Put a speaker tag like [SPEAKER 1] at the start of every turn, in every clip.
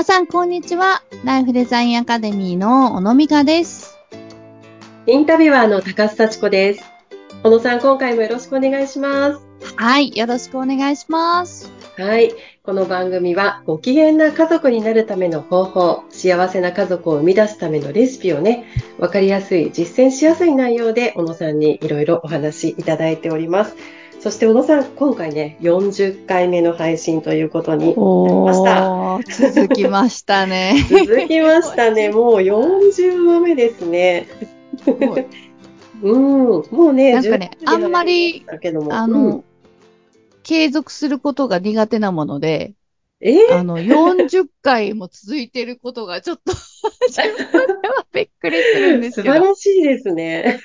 [SPEAKER 1] 皆さん、こんにちは。ライフデザインアカデミーの小野美香です。
[SPEAKER 2] インタビュアーの高須幸子です。小野さん、今回もよろしくお願いします。
[SPEAKER 1] はい。よろしくお願いします。
[SPEAKER 2] はい。この番組は、ご機嫌な家族になるための方法、幸せな家族を生み出すためのレシピをね、わかりやすい、実践しやすい内容で、小野さんにいろいろお話しいただいております。そして、小野さん、今回ね、40回目の配信ということに
[SPEAKER 1] お
[SPEAKER 2] ました
[SPEAKER 1] ー、続きましたね。
[SPEAKER 2] 続きましたね。もう40話目ですね。うん、もうね、
[SPEAKER 1] なんかね
[SPEAKER 2] 10
[SPEAKER 1] あんまり
[SPEAKER 2] だけども、
[SPEAKER 1] あ
[SPEAKER 2] うん
[SPEAKER 1] の、継続することが苦手なもので、
[SPEAKER 2] え？
[SPEAKER 1] あの、40回も続いてることがちょっと、自分ではびっくりするんです
[SPEAKER 2] 素
[SPEAKER 1] けど、
[SPEAKER 2] 晴らしいですね。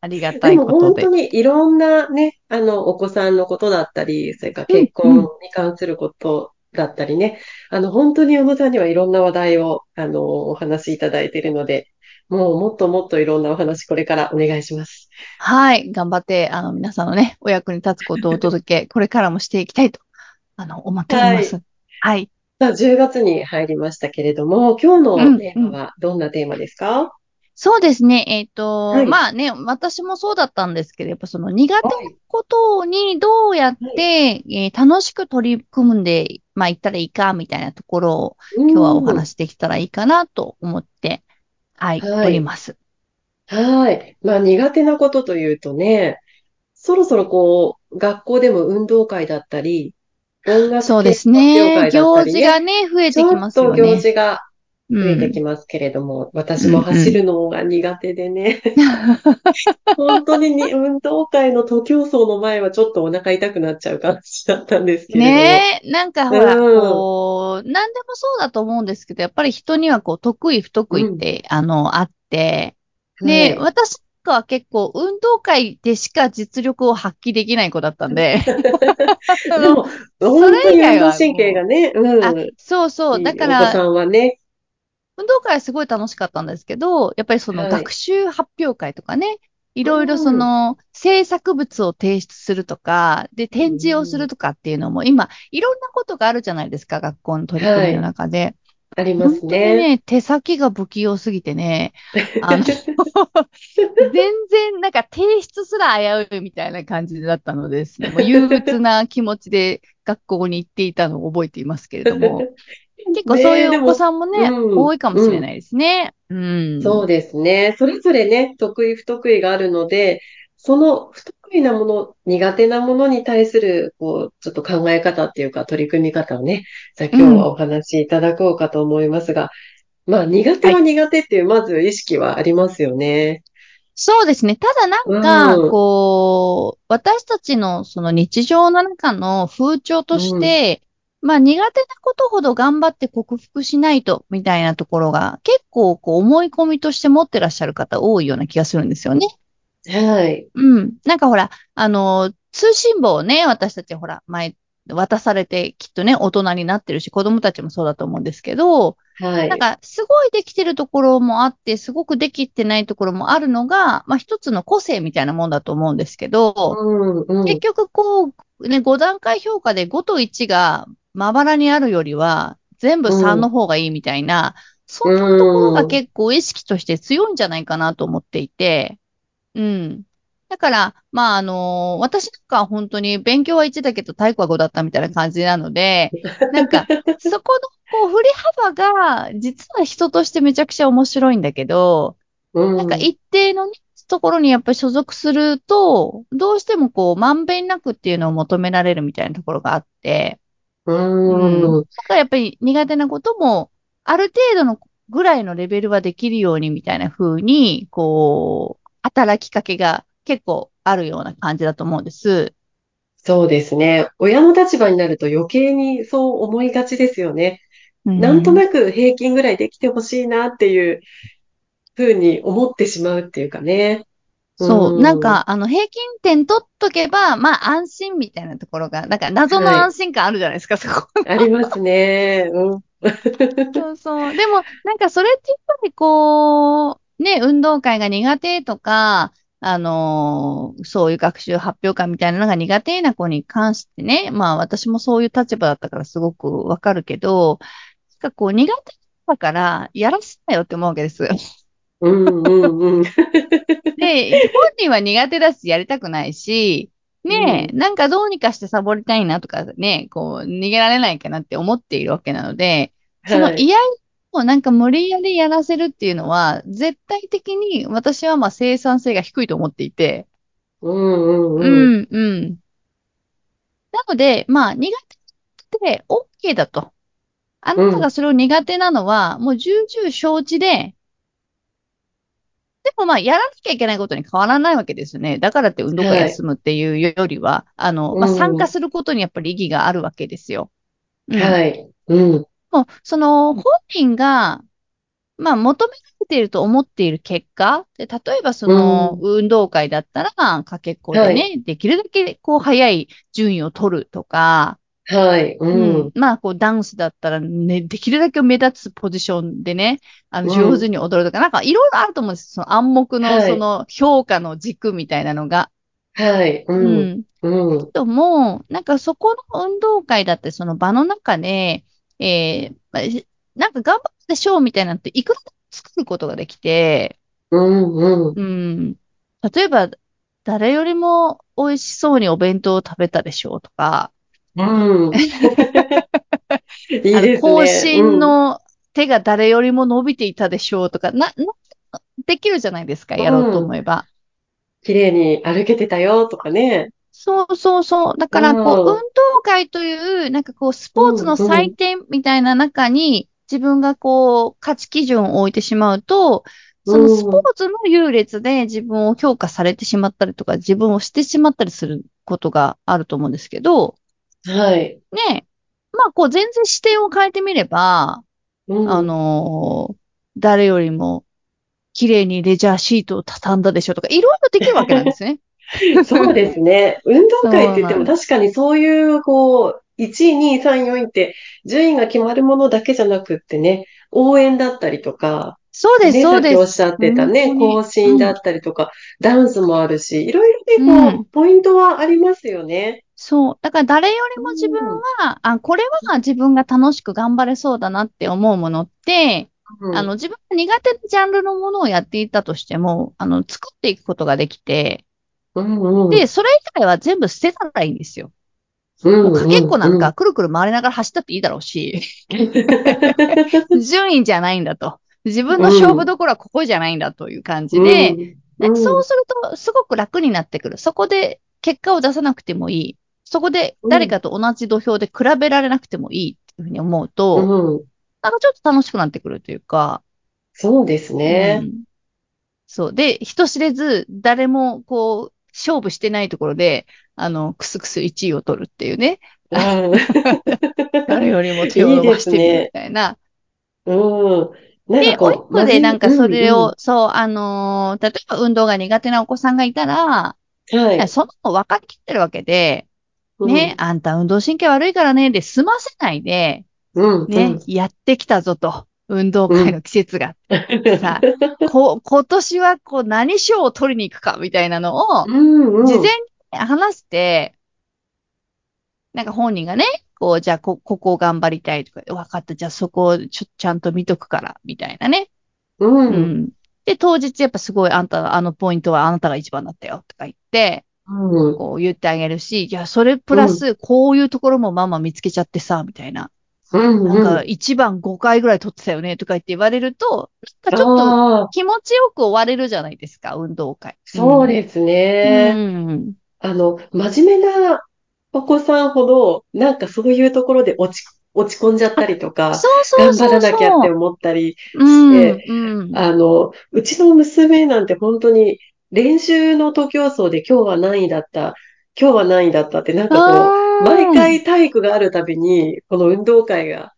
[SPEAKER 1] ありがた
[SPEAKER 2] でも
[SPEAKER 1] いことで
[SPEAKER 2] 本当。にいろんなね、あの、お子さんのことだったり、それから結
[SPEAKER 1] うんうん
[SPEAKER 2] 婚に関することだったりね、あの、本当に小野さんにはいろんな話題を、あの、お話しいただいているので、もうもっともっといろんなお話これからお願いします。
[SPEAKER 1] はい。頑張って、あの、皆さんのね、お役に立つことをお届け、これからもしていきたいと、あの、思っております。はい。
[SPEAKER 2] さあ、10月に入りましたけれども、今日
[SPEAKER 1] うん
[SPEAKER 2] のテーマはどんなテーマですか？
[SPEAKER 1] そうですね。えっと、
[SPEAKER 2] はい
[SPEAKER 1] まあね、私もそうだったんですけど、やっぱその苦手な
[SPEAKER 2] はい。
[SPEAKER 1] ことにどうやって、えー楽しく取り組んで、まあ、いったらいいか、みたいなところを、今日はお話しできたらいいかなと思って、はい、
[SPEAKER 2] はい
[SPEAKER 1] おります。
[SPEAKER 2] はい。まあ苦手なことというとね、そろそろこう、学校でも運動会だったり、音楽
[SPEAKER 1] そうですね。行事がね、増えてきますよ
[SPEAKER 2] ちょっと行
[SPEAKER 1] ね。
[SPEAKER 2] 事が
[SPEAKER 1] う
[SPEAKER 2] 増えて
[SPEAKER 1] ん。
[SPEAKER 2] きますけれども、私も走るのが苦手でね、本当にに運動会の徒競走の前はちょっとお腹痛くなっちゃう感じだったんですけれども。
[SPEAKER 1] ねえ、なんかほら、
[SPEAKER 2] うん
[SPEAKER 1] こう、なんでもそうだと思うんですけど、やっぱり人にはこう、得意不得意って、あの、あって、で、
[SPEAKER 2] はい
[SPEAKER 1] 私なんかは結構運動会でしか実力を発揮できない子だったんで、
[SPEAKER 2] でも、本当に
[SPEAKER 1] 以外は
[SPEAKER 2] 運動神経がね、うん、
[SPEAKER 1] あそうそう、
[SPEAKER 2] いい
[SPEAKER 1] だから、
[SPEAKER 2] お子さんはね、
[SPEAKER 1] 運動会はすごい楽しかったんですけど、やっぱりその
[SPEAKER 2] はい。
[SPEAKER 1] 学習発表会とかね、いろいろその制作物を提出するとか、で、展示をするとかっていうのも今、いろんなことがあるじゃないですか、学校の取り組みの中で。
[SPEAKER 2] あります
[SPEAKER 1] 本当に
[SPEAKER 2] ね。
[SPEAKER 1] ね、手先が不器用すぎてね、あの、全然なんか提出すら危ういみたいな感じだったのでですね、もう憂鬱な気持ちで学校に行っていたのを覚えていますけれども、結構そういうお子さんもね、
[SPEAKER 2] うん
[SPEAKER 1] 多いかもしれないですね。うん。
[SPEAKER 2] そうですね。それぞれね、得意不得意があるので、その不得意なもの、苦手なものに対する、こう、ちょっと考え方っていうか、取り組み方をね、じゃあ今日はお話しいただこうかと思いますが、まあ、苦手は苦手っていう、まず意識はありますよね。
[SPEAKER 1] そうですね。ただなんか、
[SPEAKER 2] うん
[SPEAKER 1] こう、私たちのその日常の中の風潮として、まあ苦手なことほど頑張って克服しないと、みたいなところが結構こう思い込みとして持ってらっしゃる方多いような気がするんですよね。
[SPEAKER 2] はい。
[SPEAKER 1] うん。なんかほら、あの、通信簿をね、私たちほら、前、渡されてきっとね、大人になってるし、子供たちもそうだと思うんですけど、
[SPEAKER 2] はい。
[SPEAKER 1] なんか、すごいできてるところもあって、すごくできてないところもあるのが、まあ一つの個性みたいなもんだと思うんですけど、
[SPEAKER 2] うん、うん。
[SPEAKER 1] 結局こう、ね、5段階評価で5と1がまばらにあるよりは、全部3の方がいいみたいな、そんなところが結構意識として強いんじゃないかなと思っていて、うん。だから、まあ、あの私なんかは本当に勉強は1だけど体育は5だったみたいな感じなので、なんか、そこのこう振り幅が、実は人としてめちゃくちゃ面白いんだけど、
[SPEAKER 2] うん、
[SPEAKER 1] なんか一定のね、ところにやっぱり所属すると、どうしてもこう、まんべんなくっていうのを求められるみたいなところがあって、
[SPEAKER 2] うん、
[SPEAKER 1] だからやっぱり苦手なことも、ある程度のぐらいのレベルはできるようにみたいな風に、こう、働きかけが結構あるような感じだと思うんです。
[SPEAKER 2] そうですね。親の立場になると余計にそう思いがちですよね。なんと
[SPEAKER 1] く。
[SPEAKER 2] なく平均ぐらいできてほしいなっていうふうに思ってしまうっていうかね。
[SPEAKER 1] そうう。
[SPEAKER 2] ん
[SPEAKER 1] なんか、あの、平均点取っとけば、まあ、安心みたいなところが、なんか、謎の安心感あるじゃないですか、そこ。
[SPEAKER 2] ありますね。うん。
[SPEAKER 1] そうそう。でも、なんか、それってやっぱりこう、ね、運動会が苦手とか、あのーそういう学習発表会みたいなのが苦手な子に関してね、まあ私もそういう立場だったからすごくわかるけど、かこう苦手だからやらせなよって思うわけです。
[SPEAKER 2] うんうんうん。
[SPEAKER 1] で、本人は苦手だしやりたくないし、ねえ、なんかどうにかしてサボりたいなとかね、こう逃げられないかなって思っているわけなので、その
[SPEAKER 2] はい。
[SPEAKER 1] 嫌をなんか無理やりやらせるっていうのは、絶対的に私はまあ生産性が低いと思っていて、
[SPEAKER 2] うんうん
[SPEAKER 1] う
[SPEAKER 2] うん。
[SPEAKER 1] ん、うん。なので、まあ苦手で OK だと。あなたがそれを苦手なのは、もう重々承知で、でもまあ、やらなきゃいけないことに変わらないわけですよね。だからって運動会休むっていうよりは、あの、まあ、
[SPEAKER 2] うん
[SPEAKER 1] 参加することにやっぱり意義があるわけですよ。うん。
[SPEAKER 2] はい。うん。
[SPEAKER 1] もう、その、本人が、まあ、求められていると思っている結果、で例えばその、運動会だったら、かけっこで
[SPEAKER 2] は
[SPEAKER 1] ね、できるだけ、こう、早い順位を取るとか、
[SPEAKER 2] はい。う
[SPEAKER 1] うん
[SPEAKER 2] ん。
[SPEAKER 1] まあ、こう、ダンスだったらね、できるだけ目立つポジションでね、あの、
[SPEAKER 2] うん
[SPEAKER 1] 上手に踊るとか、なんかいろいろあると思うんです。その暗黙の、
[SPEAKER 2] はい
[SPEAKER 1] その、評価の軸みたいなのが。
[SPEAKER 2] はい。う。
[SPEAKER 1] うんん。
[SPEAKER 2] うん。
[SPEAKER 1] とも、なんかそこの運動会だってその場の中で、えーまあなんか頑張ってしょうみたいなのっていくらでも作ることができて、
[SPEAKER 2] うん。うん。
[SPEAKER 1] うん。例えば、誰よりも美味しそうにお弁当を食べたでしょうとか、
[SPEAKER 2] うん。いいですね。
[SPEAKER 1] 後進の手が誰よりも伸びていたでしょうとか、な、な、できるじゃないですか、やろうと思えば。
[SPEAKER 2] 綺麗に歩けてたよとかね。
[SPEAKER 1] そうそうそう。だから、こう、
[SPEAKER 2] うん
[SPEAKER 1] 運動会という、なんかこう、スポーツの祭典みたいな中に、自分がこう、価値基準を置いてしまうと、そのスポーツの優劣で自分を評価されてしまったりとか、自分をしてしまったりすることがあると思うんですけど、
[SPEAKER 2] はい。
[SPEAKER 1] ね、まあ、こう、全然視点を変えてみれば、
[SPEAKER 2] うん
[SPEAKER 1] あ、のー誰よりも、綺麗にレジャーシートを畳んだでしょとか、いろいろできるわけなんですね。
[SPEAKER 2] そうですね。運動会って言っても確かにそういう、こう、1位、2位、3位、4位って順位が決まるものだけじゃなくってね、応援だったりとか、
[SPEAKER 1] そうです、
[SPEAKER 2] ね、
[SPEAKER 1] そう
[SPEAKER 2] さっき
[SPEAKER 1] です。
[SPEAKER 2] おっしゃってたね、更新だったりとか、ダンスもあるし、いろいろね、
[SPEAKER 1] うん
[SPEAKER 2] こう、ポイントはありますよね。
[SPEAKER 1] そう。だから誰よりも自分は、あ、これは自分が楽しく頑張れそうだなって思うものって、
[SPEAKER 2] うん
[SPEAKER 1] あの、自分が苦手なジャンルのものをやっていたとしても、あの、作っていくことができて、
[SPEAKER 2] うんうん
[SPEAKER 1] で、それ以外は全部捨てたらいいんですよ。
[SPEAKER 2] うん
[SPEAKER 1] もうかけっこなん
[SPEAKER 2] うん
[SPEAKER 1] か、くるくる回りながら走ったっていいだろうし、
[SPEAKER 2] う ん
[SPEAKER 1] 順位じゃないんだと。自分の勝負どころはここじゃないんだという感じで、
[SPEAKER 2] うん
[SPEAKER 1] でそうするとすごく楽になってくる。そこで結果を出さなくてもいい。そこで誰かと同じ土俵で比べられなくてもいいっていうふうに思うと、
[SPEAKER 2] うん
[SPEAKER 1] なんかちょっと楽しくなってくるというか、
[SPEAKER 2] そうですね
[SPEAKER 1] う。んそう。で、人知れず、誰もこう、勝負してないところで、あの、クスクス1位を取るっていうね。
[SPEAKER 2] うん
[SPEAKER 1] 誰よりも手を伸ばしてみるみたいな。
[SPEAKER 2] うん。なん
[SPEAKER 1] で、お一方でなんかそれを、
[SPEAKER 2] うん
[SPEAKER 1] そう、あのー例えば運動が苦手なお子さんがいたら、
[SPEAKER 2] うんはい。
[SPEAKER 1] その子分かりきってるわけで、
[SPEAKER 2] うん
[SPEAKER 1] ね、あんた運動神経悪いからね、で済ませないで、
[SPEAKER 2] うん。
[SPEAKER 1] ね、やってきたぞと。運動会の季節が。
[SPEAKER 2] うん。
[SPEAKER 1] さこ、今年はこう何賞を取りに行くかみたいなのを。事前に話して、なんか本人がね、こう、じゃあこ、ここを頑張りたいとか、分かった、じゃあそこをちょ、ちゃんと見とくから、みたいなね。
[SPEAKER 2] う。
[SPEAKER 1] うんん。で、当日やっぱすごいあんた、あのポイントはあなたが一番だったよ、とか言って、
[SPEAKER 2] うん。
[SPEAKER 1] こう言ってあげるし、いや、それプラス、こういうところもママ見つけちゃってさ、みたいな。
[SPEAKER 2] うん。
[SPEAKER 1] なんか、一番5回ぐらい取ってたよね、とか言って言われると、なんかちょっと気持ちよく終われるじゃないですか、運動会。
[SPEAKER 2] そうです
[SPEAKER 1] う
[SPEAKER 2] ね。
[SPEAKER 1] ん。
[SPEAKER 2] あの、真面目なお子さんほど、なんかそういうところで落ち、落ち込んじゃったりとか、
[SPEAKER 1] そうそう
[SPEAKER 2] 頑。張らなきゃって思ったり
[SPEAKER 1] うん、
[SPEAKER 2] して
[SPEAKER 1] うん。
[SPEAKER 2] あの、うちの娘なんて本当に練習の徒競走で今日は何位だった、今日は何位だったってなんかこう、毎回体育があるたびに、この運動会が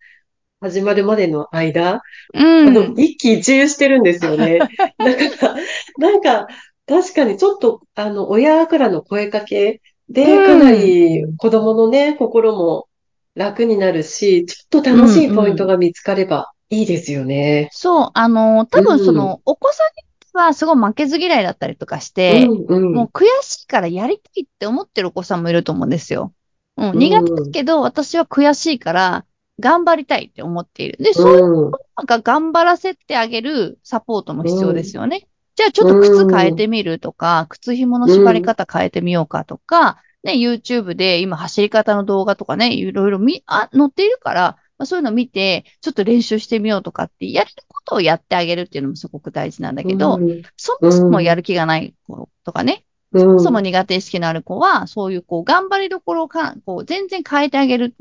[SPEAKER 2] 始まるまでの間、
[SPEAKER 1] う
[SPEAKER 2] あの、
[SPEAKER 1] ん。
[SPEAKER 2] 一喜一憂してるんですよね。だから、なんか、確かにちょっと、あの、親からの声かけで、
[SPEAKER 1] うん
[SPEAKER 2] かなり子供のね、心も楽になるし、ちょっと楽しいポイントが見つかればいいですよね。
[SPEAKER 1] そう、あの、多分その、お子さんにはすごい負けず嫌いだったりとかして、
[SPEAKER 2] うん、うん。
[SPEAKER 1] もう悔しいからやりたいって思ってるお子さんもいると思うんですよ。うん、
[SPEAKER 2] うん。
[SPEAKER 1] 苦手だけど、私は悔しいから、頑張りたいって思っている。で、そういうなんか頑張らせてあげるサポートも必要ですよね。じゃあちょっと靴変えてみるとか、靴紐の縛り方変えてみようかとか、ね、YouTube で今走り方の動画とかね、いろいろみ、あ、載っているから、まあ、そういうのを見て、ちょっと練習してみようとかって、やることをやってあげるっていうのもすごく大事なんだけど、うん、そもそもやる気がない子とかね、うん、そもそも苦手意識のある子は、そういうこう、頑張りどころをか、こう、全然変えてあげる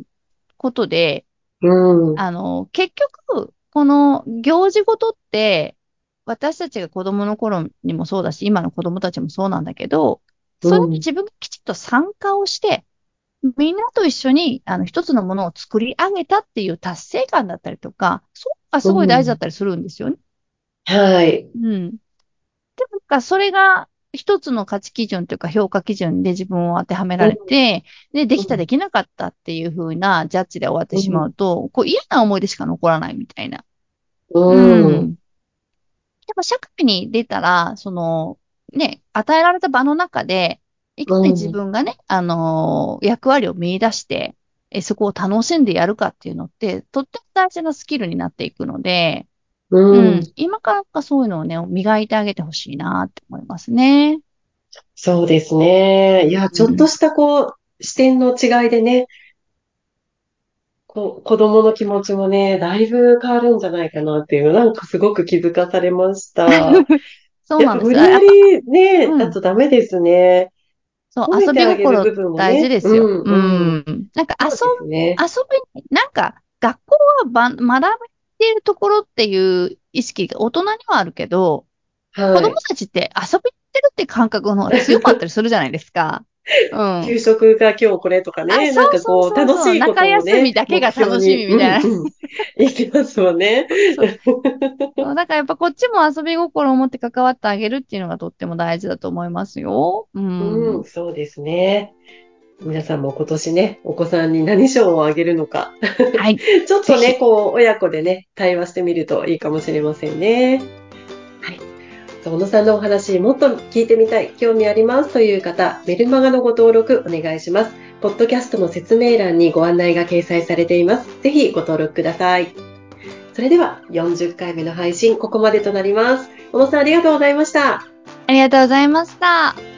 [SPEAKER 1] ことで、うん、あの、結局、この行事ごとって、私たちが子供の頃にもそうだし、今の子供たちもそうなんだけど、それに自分がきちっと参加をして、みんなと一緒に、あの、一つのものを作り上げたっていう達成感だったりとか、そうがすごい大事だったりするんですよね。
[SPEAKER 2] うん、はい。
[SPEAKER 1] うん。でも、か、それが一つの価値基準というか評価基準で自分を当てはめられて、うん、で、できた、できなかったっていう風なジャッジで終わってしまうと、うん、こう嫌な思い出しか残らないみたいな。
[SPEAKER 2] うん。
[SPEAKER 1] でも社会に出たら、その、ね、与えられた場の中で、いかに自分がね、うん、あのー、役割を見出して、え、そこを楽しんでやるかっていうのって、とっても大事なスキルになっていくので、うん、うん、今からそういうのをね、磨いてあげてほしいなって思いますね。
[SPEAKER 2] そうですね。いや、ちょっとしたこう、うん、視点の違いでね、こ子供の気持ちもね、だいぶ変わるんじゃないかなっていう、なんかすごく気づかされました。
[SPEAKER 1] そうなんです
[SPEAKER 2] よ。無理やりね、うん、だとダメですね。
[SPEAKER 1] そう、遊び心大事ですよ。うん、うん。なんか遊び、ね、遊び、なんか学校はば学べているところっていう意識が大人にはあるけど、はい、子供たちって遊びってるって感覚の方が強かったりするじゃないですか。
[SPEAKER 2] うん。給食が今日これとかね、なんかこう、楽しいことを、ね、
[SPEAKER 1] 中休みだけが楽しみみたいな。うんうん、
[SPEAKER 2] いきますもんね。
[SPEAKER 1] だからやっぱこっちも遊び心を持って関わってあげるっていうのがとっても大事だと思いますよ。うん。
[SPEAKER 2] うん、そうですね。皆さんも今年ね、お子さんに何賞をあげるのか。
[SPEAKER 1] はい。
[SPEAKER 2] ちょっとね、こう、親子でね、対話してみるといいかもしれませんね。小野さんのお話もっと聞いてみたい、興味ありますという方、メルマガのご登録お願いします。ポッドキャストの説明欄にご案内が掲載されています。ぜひご登録ください。それでは40回目の配信、ここまでとなります。小野さんありがとうございました。
[SPEAKER 1] ありがとうございました。